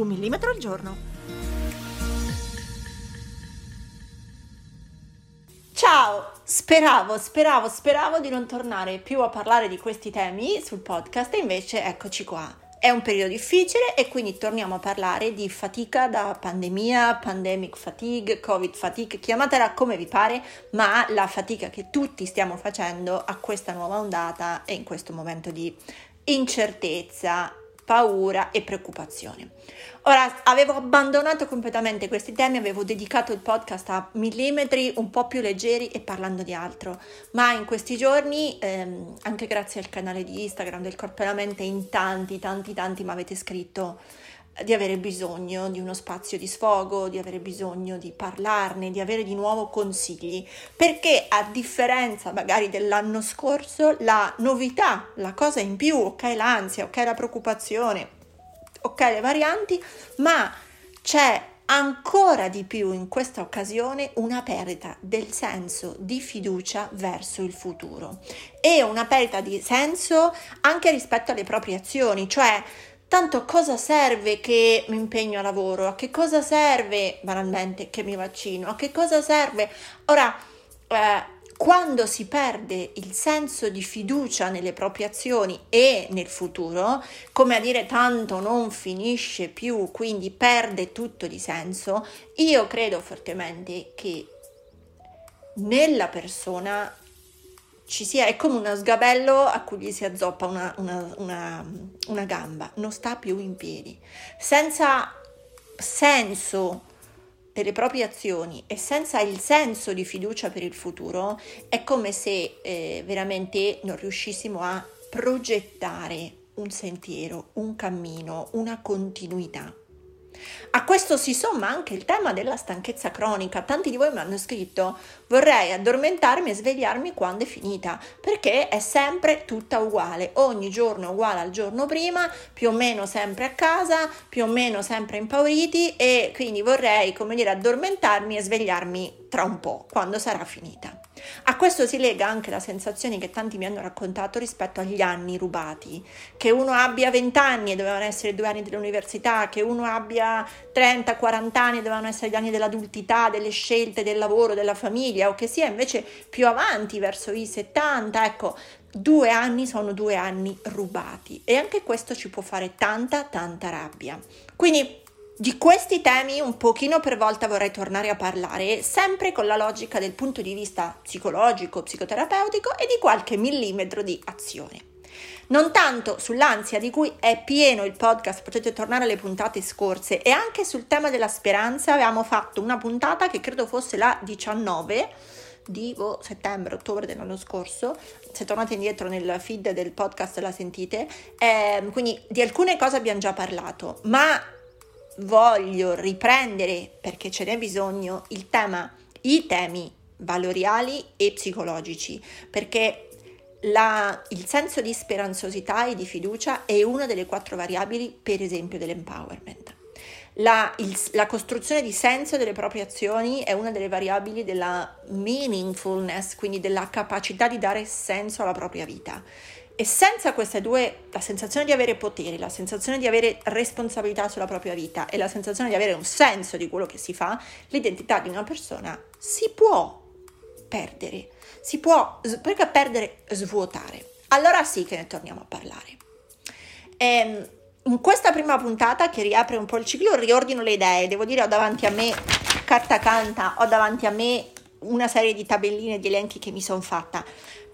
Un millimetro al giorno. Ciao! Speravo, speravo, speravo di non tornare più a parlare di questi temi sul podcast e invece eccoci qua. È un periodo difficile e quindi torniamo a parlare di fatica da pandemia, pandemic fatigue, covid fatigue, chiamatela come vi pare, ma la fatica che tutti stiamo facendo a questa nuova ondata e in questo momento di incertezza, paura e preoccupazione. Ora, avevo abbandonato completamente questi temi, avevo dedicato il podcast a millimetri un po' più leggeri e parlando di altro, ma in questi giorni, ehm, anche grazie al canale di Instagram del Corpo e la Mente, in tanti, tanti, tanti mi avete scritto di avere bisogno di uno spazio di sfogo, di avere bisogno di parlarne, di avere di nuovo consigli, perché a differenza magari dell'anno scorso, la novità, la cosa in più, ok l'ansia, ok la preoccupazione, ok le varianti, ma c'è ancora di più in questa occasione una perdita del senso di fiducia verso il futuro. E una perdita di senso anche rispetto alle proprie azioni, cioè tanto cosa serve che mi impegno a lavoro, a che cosa serve banalmente che mi vaccino, a che cosa serve? Ora eh, quando si perde il senso di fiducia nelle proprie azioni e nel futuro, come a dire tanto non finisce più, quindi perde tutto di senso, io credo fortemente che nella persona ci sia, è come uno sgabello a cui gli si azzoppa una, una, una, una gamba, non sta più in piedi, senza senso delle proprie azioni e senza il senso di fiducia per il futuro, è come se eh, veramente non riuscissimo a progettare un sentiero, un cammino, una continuità. A questo si somma anche il tema della stanchezza cronica. Tanti di voi mi hanno scritto vorrei addormentarmi e svegliarmi quando è finita, perché è sempre tutta uguale, ogni giorno è uguale al giorno prima, più o meno sempre a casa, più o meno sempre impauriti e quindi vorrei, come dire, addormentarmi e svegliarmi tra un po', quando sarà finita. A questo si lega anche la sensazione che tanti mi hanno raccontato rispetto agli anni rubati, che uno abbia 20 anni e dovevano essere due anni dell'università, che uno abbia 30, 40 anni e dovevano essere gli anni dell'adultità, delle scelte, del lavoro, della famiglia, o che sia invece più avanti verso i 70, ecco, due anni sono due anni rubati e anche questo ci può fare tanta, tanta rabbia. Quindi di questi temi un pochino per volta vorrei tornare a parlare, sempre con la logica del punto di vista psicologico, psicoterapeutico e di qualche millimetro di azione. Non tanto sull'ansia di cui è pieno il podcast, potete tornare alle puntate scorse, e anche sul tema della speranza avevamo fatto una puntata che credo fosse la 19 di oh, settembre, ottobre dell'anno scorso. Se tornate indietro nel feed del podcast la sentite. Eh, quindi di alcune cose abbiamo già parlato, ma voglio riprendere, perché ce n'è bisogno, il tema, i temi valoriali e psicologici, perché la, il senso di speranzosità e di fiducia è una delle quattro variabili, per esempio, dell'empowerment. La, il, la, costruzione di senso delle proprie azioni è una delle variabili della meaningfulness, quindi della capacità di dare senso alla propria vita. E senza queste due, la sensazione di avere potere, la sensazione di avere responsabilità sulla propria vita e la sensazione di avere un senso di quello che si fa, l'identità di una persona si può perdere, si può, perché perdere, svuotare. Allora sì che ne torniamo a parlare. E ehm, in questa prima puntata che riapre un po' il ciclo, riordino le idee, devo dire ho davanti a me, carta canta, ho davanti a me una serie di tabelline, di elenchi che mi sono fatta.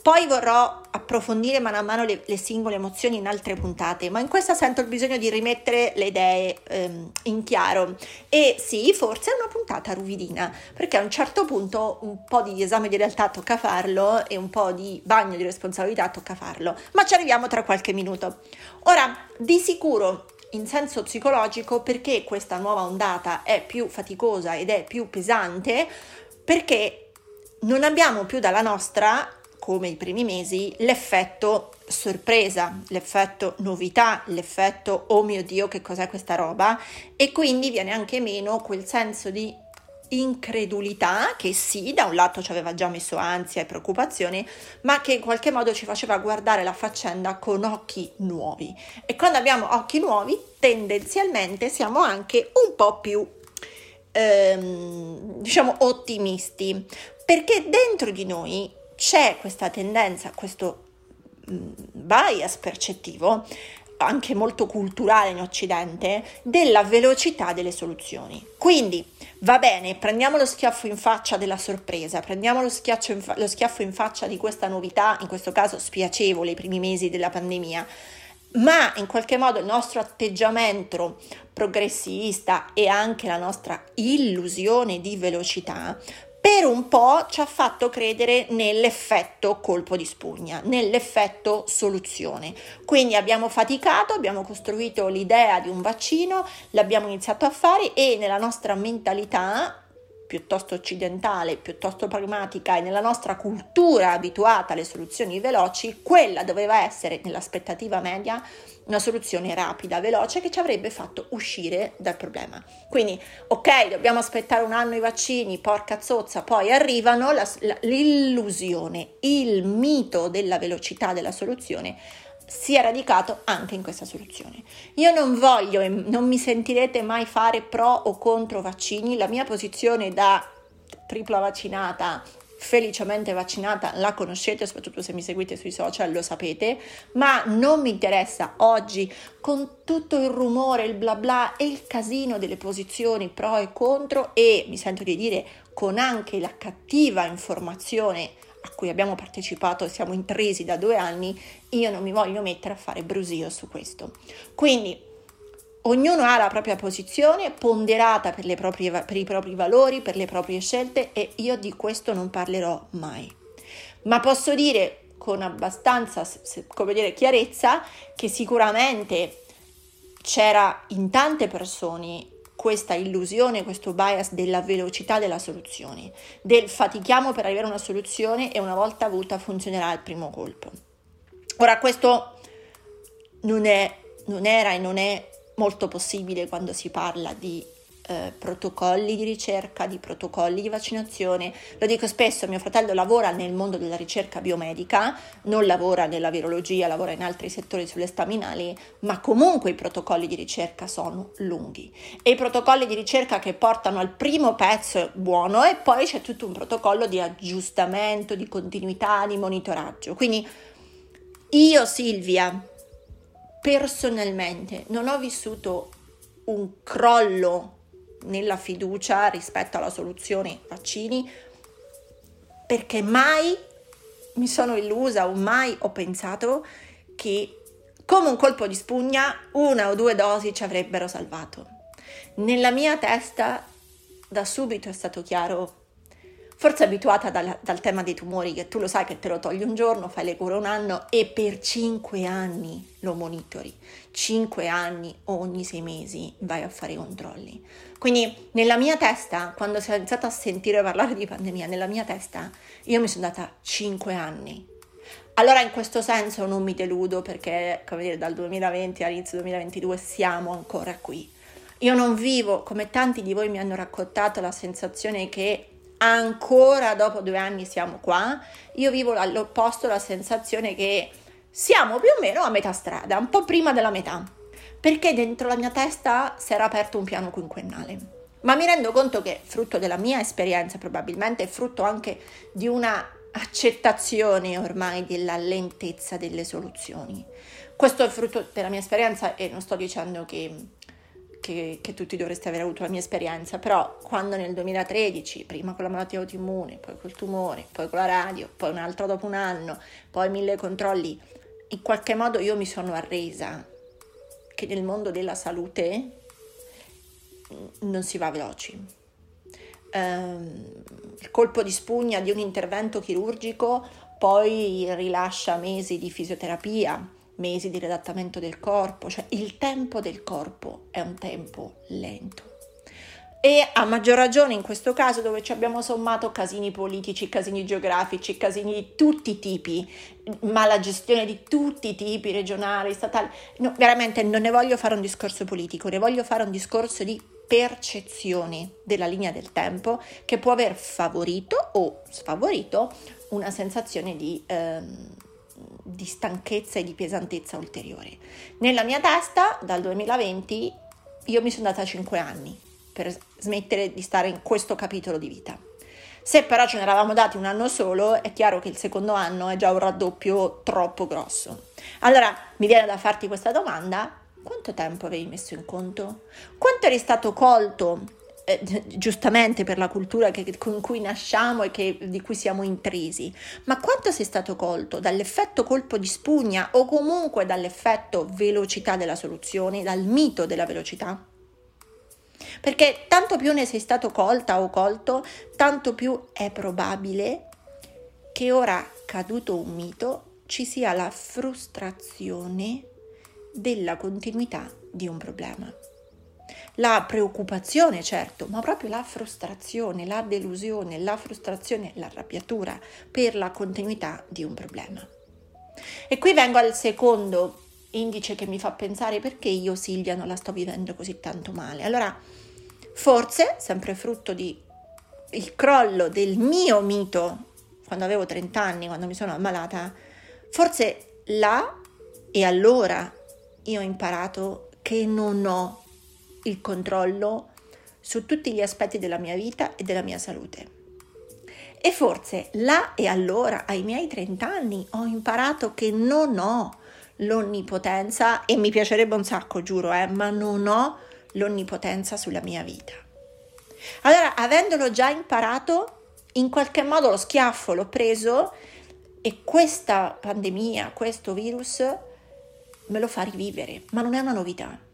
Poi vorrò approfondire mano a mano le, le, singole emozioni in altre puntate, ma in questa sento il bisogno di rimettere le idee ehm, in chiaro. E sì, forse è una puntata ruvidina, perché a un certo punto un po' di esame di realtà tocca farlo e un po' di bagno di responsabilità tocca farlo, ma ci arriviamo tra qualche minuto. Ora, di sicuro in senso psicologico perché questa nuova ondata è più faticosa ed è più pesante perché non abbiamo più dalla nostra come i primi mesi, l'effetto sorpresa, l'effetto novità, l'effetto oh mio Dio che cos'è questa roba e quindi viene anche meno quel senso di incredulità che sì, da un lato ci aveva già messo ansia e preoccupazione, ma che in qualche modo ci faceva guardare la faccenda con occhi nuovi. E quando abbiamo occhi nuovi, tendenzialmente siamo anche un po' più ehm, diciamo ottimisti, perché dentro di noi c'è questa tendenza, questo mm, bias percettivo, anche molto culturale in Occidente, della velocità delle soluzioni. Quindi va bene, prendiamo lo schiaffo in faccia della sorpresa, prendiamo lo, in fa- lo schiaffo in faccia di questa novità, in questo caso spiacevole, i primi mesi della pandemia, ma in qualche modo il nostro atteggiamento progressista e anche la nostra illusione di velocità per un po' ci ha fatto credere nell'effetto colpo di spugna, nell'effetto soluzione. Quindi abbiamo faticato, abbiamo costruito l'idea di un vaccino, l'abbiamo iniziato a fare e nella nostra mentalità piuttosto occidentale, piuttosto pragmatica e nella nostra cultura abituata alle soluzioni veloci, quella doveva essere nell'aspettativa media una soluzione rapida, veloce che ci avrebbe fatto uscire dal problema. Quindi, ok, dobbiamo aspettare un anno i vaccini, porca zozza, poi arrivano la, la, l'illusione, il mito della velocità della soluzione si è radicato anche in questa soluzione. Io non voglio e non mi sentirete mai fare pro o contro vaccini, la mia posizione da tripla vaccinata felicemente vaccinata, la conoscete, soprattutto se mi seguite sui social lo sapete, ma non mi interessa oggi con tutto il rumore, il bla bla e il casino delle posizioni pro e contro e mi sento di dire con anche la cattiva informazione a cui abbiamo partecipato e siamo intrisi da due anni, io non mi voglio mettere a fare brusio su questo. Quindi Ognuno ha la propria posizione ponderata per, proprie, per, i propri valori, per le proprie scelte e io di questo non parlerò mai. Ma posso dire con abbastanza come dire, chiarezza che sicuramente c'era in tante persone questa illusione, questo bias della velocità della soluzione, del fatichiamo per arrivare a una soluzione e una volta avuta funzionerà il primo colpo. Ora questo non, è, non era e non è molto possibile quando si parla di eh, protocolli di ricerca, di protocolli di vaccinazione. Lo dico spesso, mio fratello lavora nel mondo della ricerca biomedica, non lavora nella virologia, lavora in altri settori sulle staminali, ma comunque i protocolli di ricerca sono lunghi. E i protocolli di ricerca che portano al primo pezzo buono e poi c'è tutto un protocollo di aggiustamento, di continuità, di monitoraggio. Quindi io Silvia, personalmente non ho vissuto un crollo nella fiducia rispetto alla soluzione vaccini perché mai mi sono illusa o mai ho pensato che come un colpo di spugna una o due dosi ci avrebbero salvato. Nella mia testa da subito è stato chiaro forse abituata dal, dal, tema dei tumori, che tu lo sai che te lo togli un giorno, fai le cure un anno e per cinque anni lo monitori, cinque anni ogni sei mesi vai a fare i controlli. Quindi nella mia testa, quando si è iniziato a sentire parlare di pandemia, nella mia testa io mi sono data cinque anni. Allora in questo senso non mi deludo perché, come dire, dal 2020 all'inizio 2022 siamo ancora qui. Io non vivo, come tanti di voi mi hanno raccontato, la sensazione che ancora dopo due anni siamo qua, io vivo all'opposto la sensazione che siamo più o meno a metà strada, un po' prima della metà, perché dentro la mia testa si era aperto un piano quinquennale. Ma mi rendo conto che frutto della mia esperienza, probabilmente frutto anche di una accettazione ormai della lentezza delle soluzioni. Questo è frutto della mia esperienza e non sto dicendo che che, che, tutti dovreste aver avuto la mia esperienza, però quando nel 2013, prima con la malattia autoimmune, poi col tumore, poi con la radio, poi un altro dopo un anno, poi mille controlli, in qualche modo io mi sono arresa che nel mondo della salute non si va veloci. Um, il colpo di spugna di un intervento chirurgico poi rilascia mesi di fisioterapia, mesi di riadattamento del corpo, cioè il tempo del corpo è un tempo lento. E a maggior ragione in questo caso dove ci abbiamo sommato casini politici, casini geografici, casini di tutti i tipi, ma la gestione di tutti i tipi, regionali, statali, no, veramente non ne voglio fare un discorso politico, ne voglio fare un discorso di percezioni della linea del tempo che può aver favorito o sfavorito una sensazione di, ehm, di stanchezza e di pesantezza ulteriore. Nella mia testa, dal 2020, io mi sono data 5 anni per smettere di stare in questo capitolo di vita. Se però ce ne eravamo dati un anno solo, è chiaro che il secondo anno è già un raddoppio troppo grosso. Allora mi viene da farti questa domanda: quanto tempo avevi messo in conto? Quanto eri stato colto eh, giustamente per la cultura che, con cui nasciamo e che, di cui siamo intrisi, ma quanto sei stato colto dall'effetto colpo di spugna o comunque dall'effetto velocità della soluzione, dal mito della velocità? Perché tanto più ne sei stato colta o colto, tanto più è probabile che ora caduto un mito ci sia la frustrazione della continuità di un problema. La preoccupazione, certo, ma proprio la frustrazione, la delusione, la frustrazione, l'arrabbiatura per la continuità di un problema. E qui vengo al secondo indice che mi fa pensare perché io Silvia non la sto vivendo così tanto male. Allora, Forse, sempre frutto di il crollo del mio mito quando avevo 30 anni, quando mi sono ammalata, forse là e allora io ho imparato che non ho il controllo su tutti gli aspetti della mia vita e della mia salute. E forse là e allora, ai miei 30 anni, ho imparato che non ho l'onnipotenza e mi piacerebbe un sacco, giuro, eh, ma non ho l'onnipotenza sulla mia vita. Allora, avendolo già imparato, in qualche modo lo schiaffo l'ho preso e questa pandemia, questo virus me lo fa rivivere, ma non è una novità.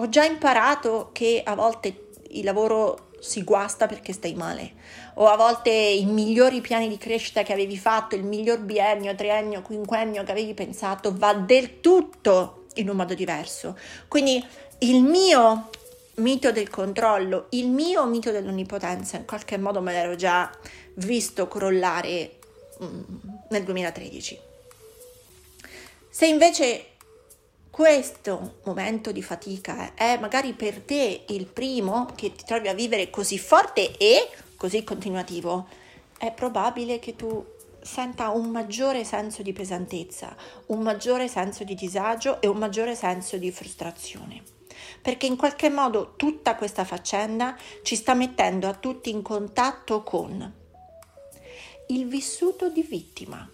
Ho già imparato che a volte il lavoro si guasta perché stai male, o a volte i migliori piani di crescita che avevi fatto, il miglior biennio, triennio, quinquennio che avevi pensato va del tutto in un modo diverso. Quindi il mio mito del controllo, il mio mito dell'onnipotenza, in qualche modo me l'ero già visto crollare mm, nel 2013. Se invece questo momento di fatica è magari per te il primo che ti trovi a vivere così forte e così continuativo, è probabile che tu senta un maggiore senso di pesantezza, un maggiore senso di disagio e un maggiore senso di frustrazione perché in qualche modo tutta questa faccenda ci sta mettendo a tutti in contatto con il vissuto di vittima.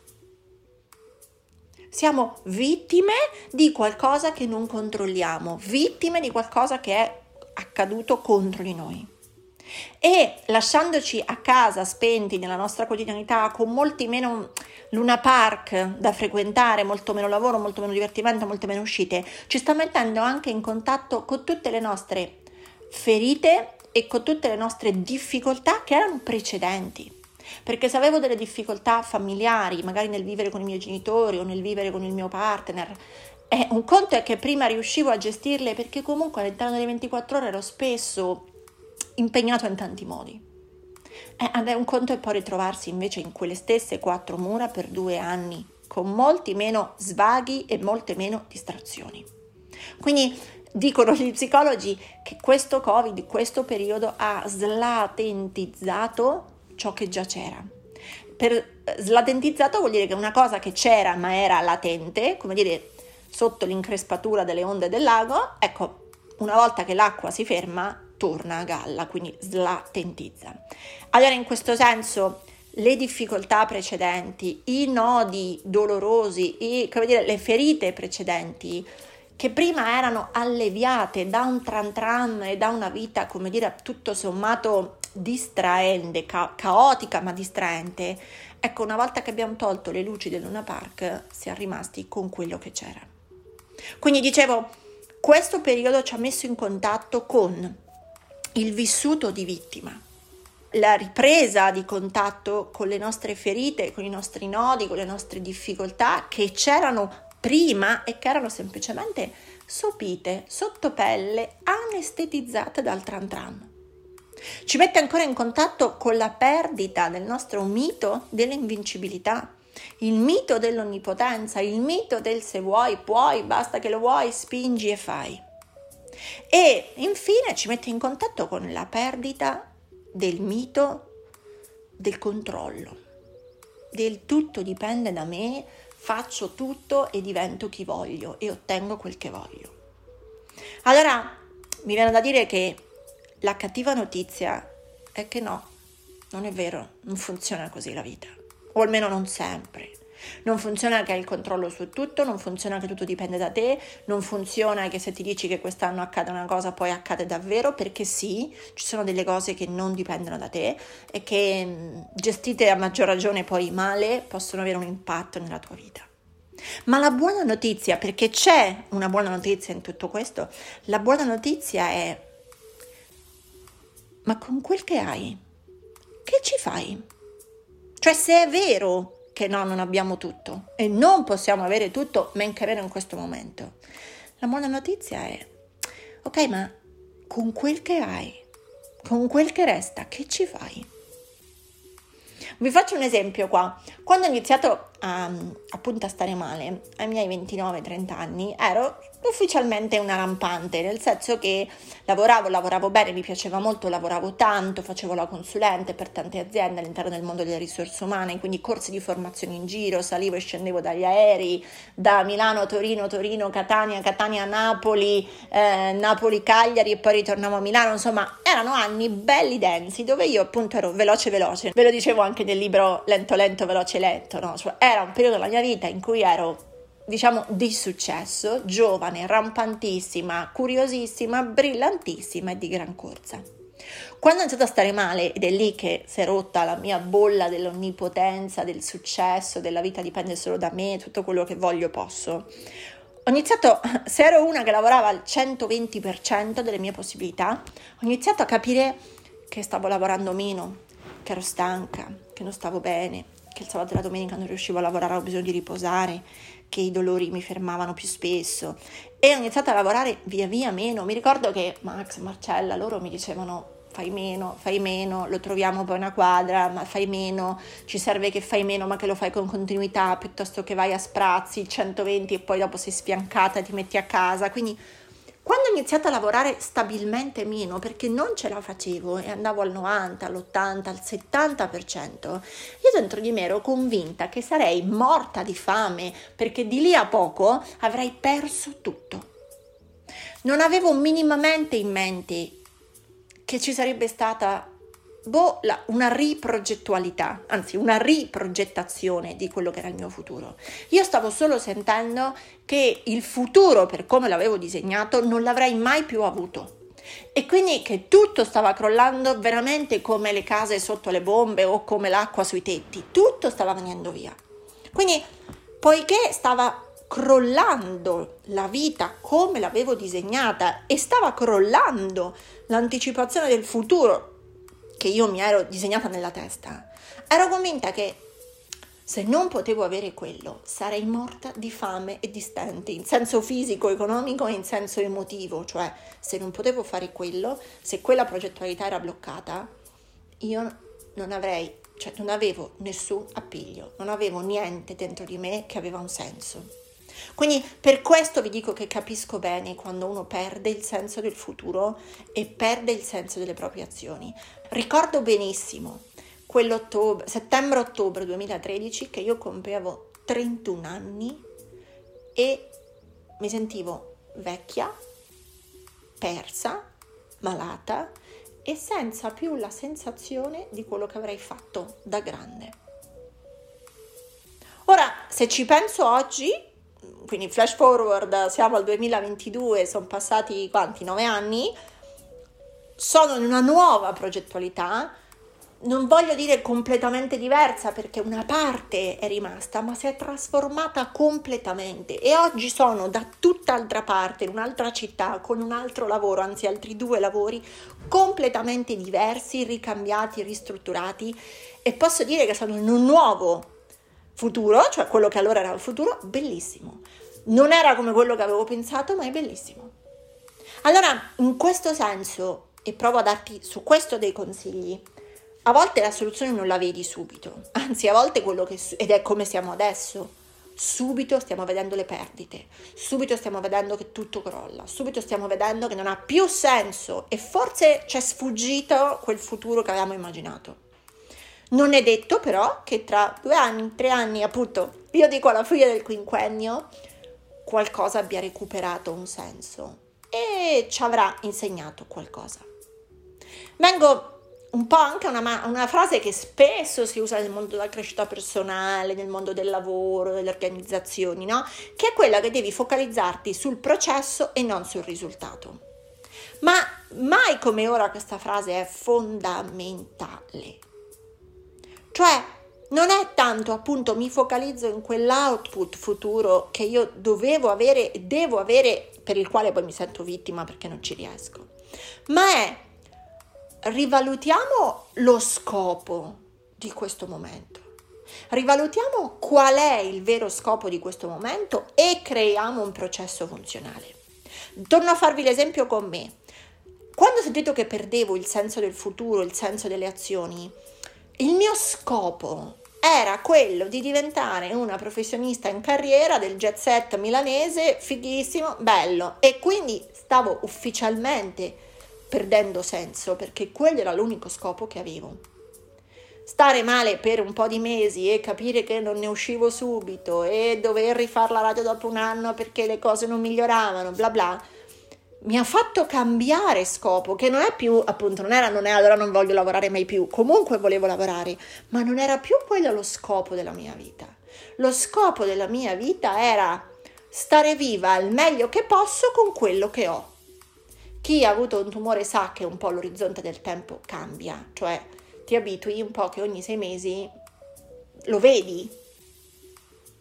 Siamo vittime di qualcosa che non controlliamo, vittime di qualcosa che è accaduto contro di noi. E lasciandoci a casa spenti nella nostra quotidianità con molti meno Luna Park da frequentare, molto meno lavoro, molto meno divertimento, molte meno uscite, ci sta mettendo anche in contatto con tutte le nostre ferite e con tutte le nostre difficoltà che erano precedenti. Perché se avevo delle difficoltà familiari, magari nel vivere con i miei genitori o nel vivere con il mio partner, eh, un conto è che prima riuscivo a gestirle perché comunque all'interno delle 24 ore ero spesso impegnato in tanti modi. Eh, un conto è poi ritrovarsi invece in quelle stesse quattro mura per due anni, con molti meno svaghi e molte meno distrazioni. Quindi dicono gli psicologi che questo Covid, questo periodo ha slatentizzato ciò che già c'era. Per slatentizzato vuol dire che una cosa che c'era ma era latente, come dire sotto l'increspatura delle onde del lago, ecco, una volta che l'acqua si ferma, torna a galla, quindi slatentizza. Allora in questo senso le difficoltà precedenti, i nodi dolorosi, i, dire, le ferite precedenti che prima erano alleviate da un tran tran e da una vita, come dire, tutto sommato distraente, ca- caotica ma distraente, ecco, una volta che abbiamo tolto le luci del Luna Park, siamo rimasti con quello che c'era. Quindi dicevo, questo periodo ci ha messo in contatto con il vissuto di vittima, la ripresa di contatto con le nostre ferite, con i nostri nodi, con le nostre difficoltà che c'erano prima e che erano semplicemente sopite, sottopelle, anestetizzate dal tran tran. Ci mette ancora in contatto con la perdita del nostro mito dell'invincibilità, il mito dell'onnipotenza, il mito del se vuoi, puoi, basta che lo vuoi, spingi e fai. E infine ci mette in contatto con la perdita del mito del controllo, del tutto dipende da me, faccio tutto e divento chi voglio e ottengo quel che voglio. Allora mi viene da dire che la cattiva notizia è che no, non è vero, non funziona così la vita, o almeno non sempre. Non funziona che hai il controllo su tutto, non funziona che tutto dipende da te, non funziona che se ti dici che quest'anno accade una cosa poi accade davvero, perché sì, ci sono delle cose che non dipendono da te e che gestite a maggior ragione poi male possono avere un impatto nella tua vita. Ma la buona notizia, perché c'è una buona notizia in tutto questo, la buona notizia è, ma con quel che hai, che ci fai? Cioè se è vero che no, non abbiamo tutto e non possiamo avere tutto, men che meno in questo momento. La buona notizia è, ok, ma con quel che hai, con quel che resta, che ci fai? Vi faccio un esempio qua. Quando ho iniziato a, appunto a stare male, ai miei 29-30 anni, ero ufficialmente una rampante, nel senso che lavoravo, lavoravo bene, mi piaceva molto, lavoravo tanto, facevo la consulente per tante aziende all'interno del mondo delle risorse umane, quindi corsi di formazione in giro, salivo e scendevo dagli aerei, da Milano a Torino, Torino, Catania, Catania, Napoli, eh, Napoli, Cagliari e poi ritornavo a Milano, insomma erano anni belli densi dove io appunto ero veloce veloce, ve lo dicevo anche nel libro Lento lento, veloce lento, no? Cioè, era un periodo della mia vita in cui ero diciamo di successo, giovane, rampantissima, curiosissima, brillantissima e di gran corsa. Quando ho iniziato a stare male, ed è lì che si è rotta la mia bolla dell'onnipotenza, del successo, della vita dipende solo da me, tutto quello che voglio posso, ho iniziato, se ero una che lavorava al 120% delle mie possibilità, ho iniziato a capire che stavo lavorando meno, che ero stanca, che non stavo bene, che il sabato e la domenica non riuscivo a lavorare, avevo bisogno di riposare, che i dolori mi fermavano più spesso e ho iniziato a lavorare via via meno. Mi ricordo che Max, Marcella, loro mi dicevano fai meno, fai meno, lo troviamo poi una quadra, ma fai meno, ci serve che fai meno ma che lo fai con continuità piuttosto che vai a sprazzi 120 e poi dopo sei sfiancata e ti metti a casa. Quindi iniziato a lavorare stabilmente meno, perché non ce la facevo e andavo al 90, all'80, al 70%, io dentro di me ero convinta che sarei morta di fame perché di lì a poco avrei perso tutto. Non avevo minimamente in mente che ci sarebbe stata boh, la, una riprogettualità, anzi una riprogettazione di quello che era il mio futuro. Io stavo solo sentendo che il futuro, per come l'avevo disegnato, non l'avrei mai più avuto. E quindi che tutto stava crollando veramente come le case sotto le bombe o come l'acqua sui tetti, tutto stava venendo via. Quindi, poiché stava crollando la vita come l'avevo disegnata e stava crollando l'anticipazione del futuro che io mi ero disegnata nella testa, ero convinta che se non potevo avere quello, sarei morta di fame e di stenti, in senso fisico, economico e in senso emotivo, cioè se non potevo fare quello, se quella progettualità era bloccata, io non avrei, cioè non avevo nessun appiglio, non avevo niente dentro di me che aveva un senso. Quindi per questo vi dico che capisco bene quando uno perde il senso del futuro e perde il senso delle proprie azioni. Ricordo benissimo settembre-ottobre 2013 che io compiavo 31 anni e mi sentivo vecchia, persa, malata e senza più la sensazione di quello che avrei fatto da grande. Ora, se ci penso oggi, quindi flash forward, siamo al 2022, sono passati quanti? 9 anni, sono in una nuova progettualità, non voglio dire completamente diversa perché una parte è rimasta, ma si è trasformata completamente. E oggi sono da tutt'altra parte, in un'altra città, con un altro lavoro, anzi altri due lavori completamente diversi, ricambiati, ristrutturati. E posso dire che sono in un nuovo futuro, cioè quello che allora era il futuro, bellissimo. non era come quello che avevo pensato, ma è bellissimo. Allora, in questo senso, e provo a darti su questo dei consigli, a volte la soluzione non la vedi subito, anzi a volte quello che, ed è come siamo adesso, subito stiamo vedendo le perdite, subito stiamo vedendo che tutto crolla, subito stiamo vedendo che non ha più senso e forse ci è sfuggito quel futuro che avevamo immaginato. Non è detto però che tra due anni, tre anni, appunto, io dico alla fine del quinquennio, qualcosa abbia recuperato un senso e ci avrà insegnato qualcosa. Vengo un po' anche una, una, frase che spesso si usa nel mondo della crescita personale, nel mondo del lavoro, delle organizzazioni, no? Che è quella che devi focalizzarti sul processo e non sul risultato. Ma mai come ora questa frase è fondamentale. Cioè, non è tanto appunto mi focalizzo in quell'output futuro che io dovevo avere e devo avere per il quale poi mi sento vittima perché non ci riesco, ma è rivalutiamo lo scopo di questo momento. Rivalutiamo qual è il vero scopo di questo momento e creiamo un processo funzionale. Torno a farvi l'esempio con me. Quando ho sentito che perdevo il senso del futuro, il senso delle azioni, il mio scopo era quello di diventare una professionista in carriera del jet set milanese, fighissimo, bello. E quindi stavo ufficialmente perdendo senso perché quello era l'unico scopo che avevo. Stare male per un po' di mesi e capire che non ne uscivo subito e dover rifare la radio dopo un anno perché le cose non miglioravano, bla bla, mi ha fatto cambiare scopo, che non è più, appunto, non era, non è allora non voglio lavorare mai più, comunque volevo lavorare, ma non era più quello lo scopo della mia vita. Lo scopo della mia vita era stare viva al meglio che posso con quello che ho. Chi ha avuto un tumore sa che un po' l'orizzonte del tempo cambia, cioè ti abitui un po' che ogni sei mesi lo vedi,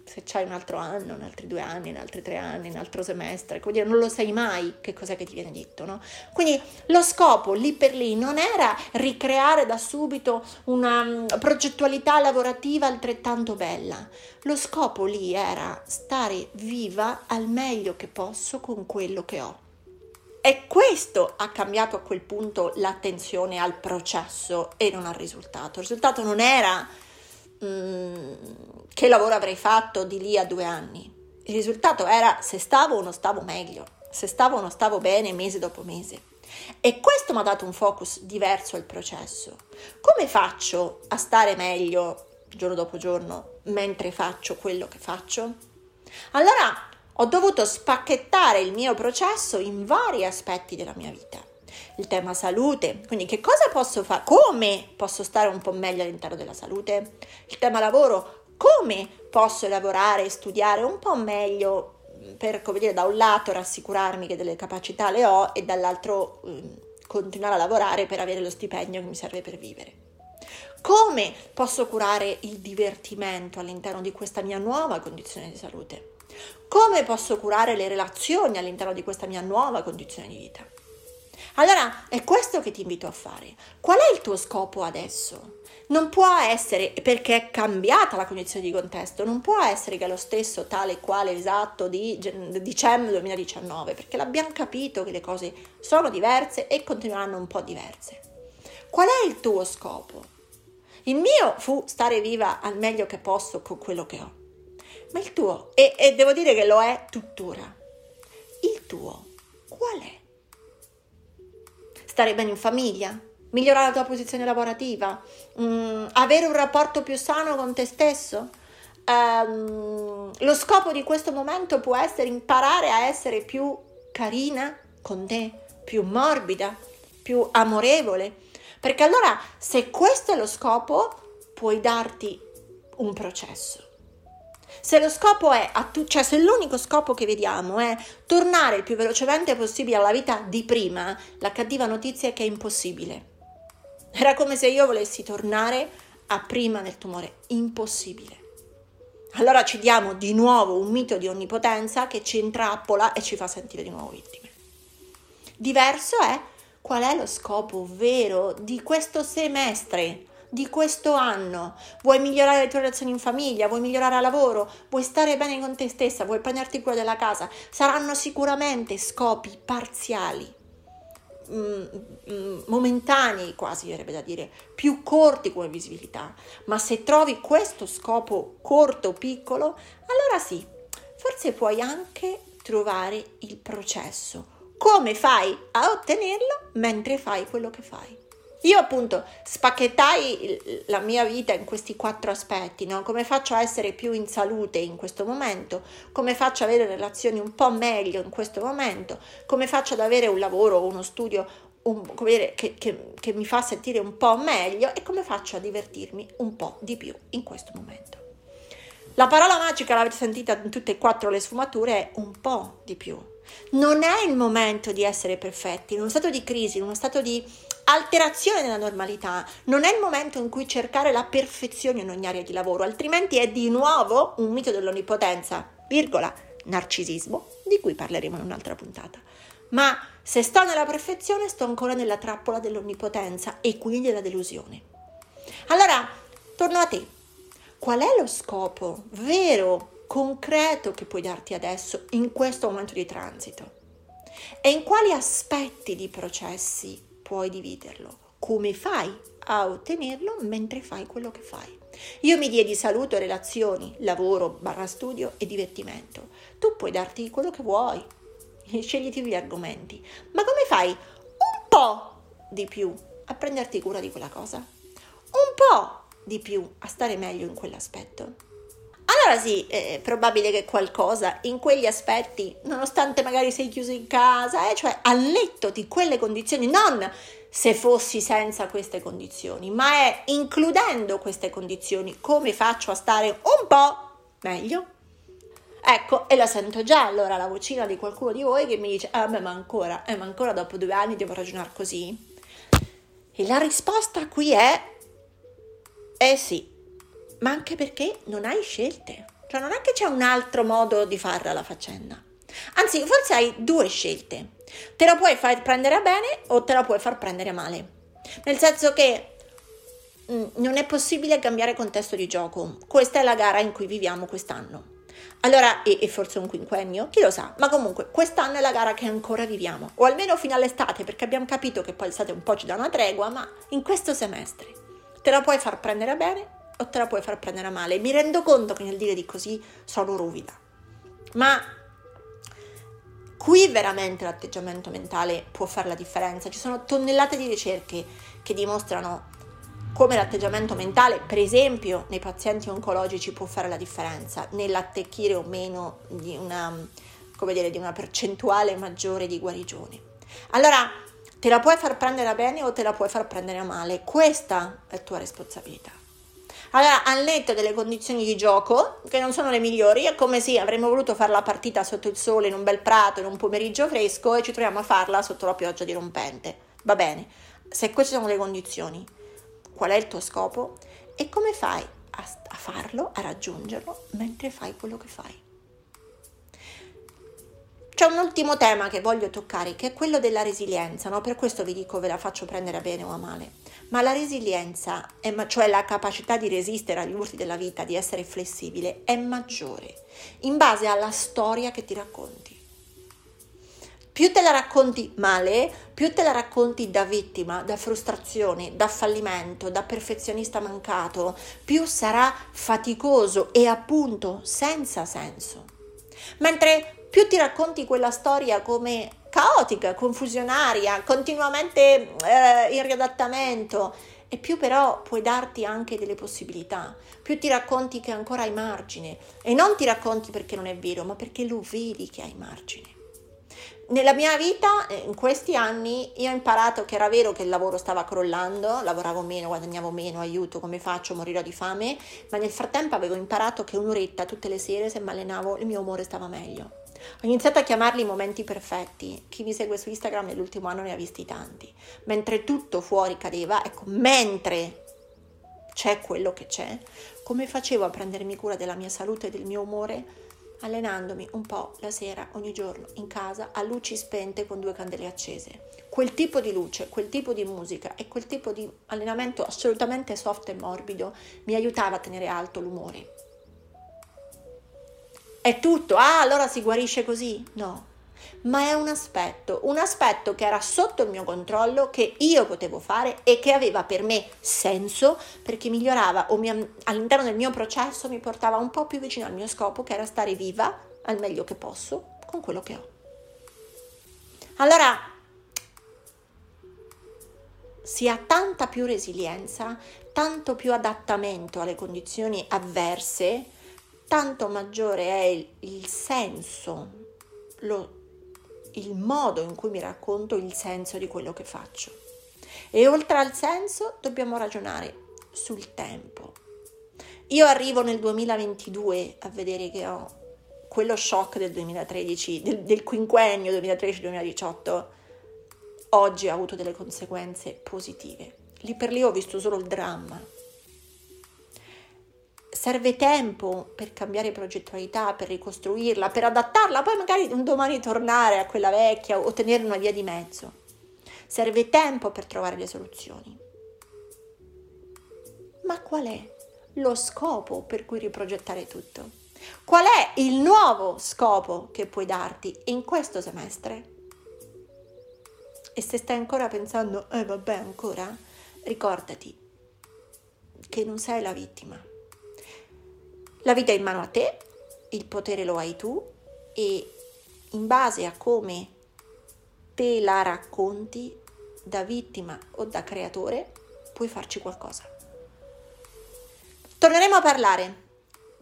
se c'hai un altro anno, in altri due anni, in altri tre anni, in altro semestre, quindi non lo sai mai che cos'è che ti viene detto, no? Quindi lo scopo lì per lì non era ricreare da subito una mm, progettualità lavorativa altrettanto bella, lo scopo lì era stare viva al meglio che posso con quello che ho. E questo ha cambiato a quel punto l'attenzione al processo e non al risultato. Il risultato non era Mm, che lavoro avrei fatto di lì a due anni. Il risultato era se stavo o non stavo meglio, se stavo o non stavo bene mese dopo mese. E questo mi ha dato un focus diverso al processo. Come faccio a stare meglio giorno dopo giorno mentre faccio quello che faccio? Allora ho dovuto spacchettare il mio processo in vari aspetti della mia vita il tema salute, quindi che cosa posso fare, come posso stare un po' meglio all'interno della salute, il tema lavoro, come posso lavorare e studiare un po' meglio per, come dire, da un lato rassicurarmi che delle capacità le ho e dall'altro eh, continuare a lavorare per avere lo stipendio che mi serve per vivere. Come posso curare il divertimento all'interno di questa mia nuova condizione di salute? Come posso curare le relazioni all'interno di questa mia nuova condizione di vita? Allora è questo che ti invito a fare. Qual è il tuo scopo adesso? Non può essere, perché è cambiata la condizione di contesto, non può essere che è lo stesso tale quale esatto di dicembre 2019, perché l'abbiamo capito che le cose sono diverse e continueranno un po' diverse. Qual è il tuo scopo? Il mio fu stare viva al meglio che posso con quello che ho. Ma il tuo, e, e devo dire che lo è tuttora, il tuo qual è? Stare bene in famiglia, migliorare la tua posizione lavorativa, mm, avere un rapporto più sano con te stesso. Um, lo scopo di questo momento può essere imparare a essere più carina con te, più morbida, più amorevole. Perché allora, se questo è lo scopo, puoi darti un processo. Se lo scopo è, cioè se l'unico scopo che vediamo è tornare il più velocemente possibile alla vita di prima, la cattiva notizia è che è impossibile. Era come se io volessi tornare a prima del tumore, impossibile. Allora ci diamo di nuovo un mito di onnipotenza che ci intrappola e ci fa sentire di nuovo vittime. Diverso è qual è lo scopo vero di questo semestre di questo anno. Vuoi migliorare le tue relazioni in famiglia, vuoi migliorare a lavoro, vuoi stare bene con te stessa, vuoi prenderti cura della casa. Saranno sicuramente scopi parziali, mm, mm, momentanei quasi, verrebbe da dire, più corti come visibilità. Ma se trovi questo scopo corto o piccolo, allora sì, forse puoi anche trovare il processo. Come fai a ottenerlo mentre fai quello che fai? Io appunto spacchettai la mia vita in questi quattro aspetti, no? come faccio a essere più in salute in questo momento, come faccio ad avere relazioni un po' meglio in questo momento, come faccio ad avere un lavoro o uno studio un, dire, che, che, che mi fa sentire un po' meglio e come faccio a divertirmi un po' di più in questo momento. La parola magica l'avete sentita in tutte e quattro le sfumature, è un po' di più. Non è il momento di essere perfetti, in uno stato di crisi, in uno stato di alterazione della normalità, non è il momento in cui cercare la perfezione in ogni area di lavoro, altrimenti è di nuovo un mito dell'onnipotenza, virgola, narcisismo, di cui parleremo in un'altra puntata. Ma se sto nella perfezione, sto ancora nella trappola dell'onnipotenza e quindi della delusione. Allora, torno a te. Qual è lo scopo vero, concreto che puoi darti adesso in questo momento di transito? E in quali aspetti di processi puoi dividerlo? Come fai a ottenerlo mentre fai quello che fai? Io mi diedi saluto, relazioni, lavoro, barra studio e divertimento. Tu puoi darti quello che vuoi, scegliti gli argomenti, ma come fai un po' di più a prenderti cura di quella cosa? Un po' di più a stare meglio in quell'aspetto. Allora sì, è probabile che qualcosa in quegli aspetti, nonostante magari sei chiuso in casa, eh, cioè al netto di quelle condizioni, non se fossi senza queste condizioni, ma è includendo queste condizioni come faccio a stare un po' meglio. Ecco, e la sento già allora la vocina di qualcuno di voi che mi dice, ah beh, ma ancora, eh, ma ancora dopo due anni devo ragionare così? E la risposta qui è eh sì, ma anche perché non hai scelte. Cioè non è che c'è un altro modo di farla la faccenda. Anzi, forse hai due scelte. Te la puoi far prendere a bene o te la puoi far prendere a male. Nel senso che mm, non è possibile cambiare contesto di gioco. Questa è la gara in cui viviamo quest'anno. Allora, e, e, forse un quinquennio, chi lo sa, ma comunque quest'anno è la gara che ancora viviamo, o almeno fino all'estate, perché abbiamo capito che poi l'estate un po' ci dà una tregua, ma in questo semestre te la puoi far prendere a bene o te la puoi far prendere a male. Mi rendo conto che nel dire di così sono ruvida, ma qui veramente l'atteggiamento mentale può fare la differenza. Ci sono tonnellate di ricerche che dimostrano come l'atteggiamento mentale, per esempio, nei pazienti oncologici può fare la differenza nell'attecchire o meno di una, dire, di una percentuale maggiore di guarigione. Allora, Te la puoi far prendere a bene o te la puoi far prendere a male. Questa è tua responsabilità. Allora, al netto delle condizioni di gioco, che non sono le migliori, è come se avremmo voluto fare la partita sotto il sole, in un bel prato, in un pomeriggio fresco e ci troviamo a farla sotto la pioggia dirompente. Va bene, se queste sono le condizioni, qual è il tuo scopo e come fai a, a farlo, a raggiungerlo, mentre fai quello che fai? C'è un ultimo tema che voglio toccare, che è quello della resilienza, no? per questo vi dico ve la faccio prendere a bene o a male. Ma la resilienza, cioè la capacità di resistere agli urti della vita, di essere flessibile, è maggiore in base alla storia che ti racconti. Più te la racconti male, più te la racconti da vittima, da frustrazione, da fallimento, da perfezionista mancato, più sarà faticoso e appunto senza senso. Mentre più ti racconti quella storia come caotica, confusionaria, continuamente eh, in riadattamento e più però puoi darti anche delle possibilità, più ti racconti che ancora hai margine e non ti racconti perché non è vero, ma perché lo vedi che hai margine. Nella mia vita, eh, in questi anni, io ho imparato che era vero che il lavoro stava crollando, lavoravo meno, guadagnavo meno, aiuto, come faccio, morirò di fame, ma nel frattempo avevo imparato che un'oretta tutte le sere, se mi allenavo, il mio umore stava meglio. Ho iniziato a chiamarli momenti perfetti. Chi mi segue su Instagram nell'ultimo anno ne ha visti tanti. Mentre tutto fuori cadeva, ecco, mentre c'è quello che c'è, come facevo a prendermi cura della mia salute e del mio umore? Allenandomi un po' la sera, ogni giorno, in casa, a luci spente con due candele accese. quel tipo di luce, quel tipo di musica e quel tipo di allenamento assolutamente soft e morbido mi aiutava a tenere alto l'umore. È tutto, ah, allora si guarisce così? No, ma è un aspetto, un aspetto che era sotto il mio controllo, che io potevo fare e che aveva per me senso perché migliorava o mi, all'interno del mio processo mi portava un po' più vicino al mio scopo, che era stare viva al meglio che posso con quello che ho. Allora, si ha tanta più resilienza, tanto più adattamento alle condizioni avverse, tanto maggiore è il, il senso, lo, il modo in cui mi racconto il senso di quello che faccio. E oltre al senso dobbiamo ragionare sul tempo. Io arrivo nel 2022 a vedere che ho quello shock del 2013, del, del quinquennio 2013-2018, oggi ha avuto delle conseguenze positive. Lì per lì ho visto solo il dramma. Serve tempo per cambiare progettualità, per ricostruirla, per adattarla, poi magari un domani tornare a quella vecchia o tenere una via di mezzo. Serve tempo per trovare le soluzioni. Ma qual è lo scopo per cui riprogettare tutto? Qual è il nuovo scopo che puoi darti in questo semestre? E se stai ancora pensando, eh vabbè ancora, ricordati che non sei la vittima. La vita è in mano a te, il potere lo hai tu e in base a come te la racconti da vittima o da creatore puoi farci qualcosa. Torneremo a parlare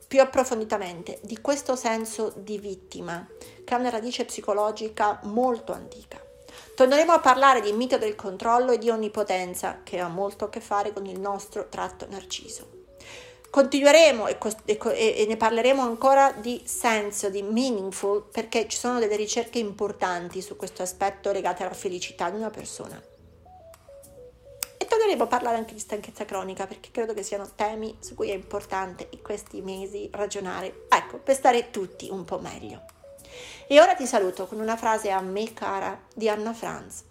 più approfonditamente di questo senso di vittima, che ha una radice psicologica molto antica. Torneremo a parlare di mito del controllo e di onnipotenza, che ha molto a che fare con il nostro tratto narciso. Continueremo e, e, e, ne parleremo ancora di senso, di meaningful, perché ci sono delle ricerche importanti su questo aspetto legate alla felicità di una persona torneremo a parlare anche di stanchezza cronica perché credo che siano temi su cui è importante in questi mesi ragionare, ecco, per stare tutti un po' meglio. E ora ti saluto con una frase a me cara di Anna Franz.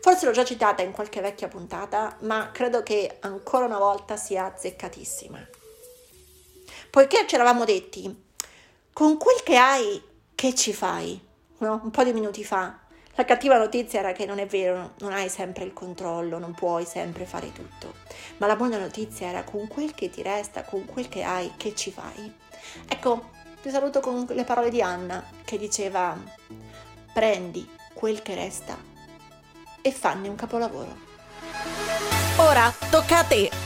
Forse l'ho già citata in qualche vecchia puntata, ma credo che ancora una volta sia azzeccatissima. Poiché ci eravamo detti, con quel che hai, che ci fai? No? Un po' di minuti fa, la cattiva notizia era che non è vero, non hai sempre il controllo, non puoi sempre fare tutto. Ma la buona notizia era con quel che ti resta, con quel che hai, che ci fai. Ecco, ti saluto con le parole di Anna che diceva prendi quel che resta e fanne un capolavoro. Ora tocca a te.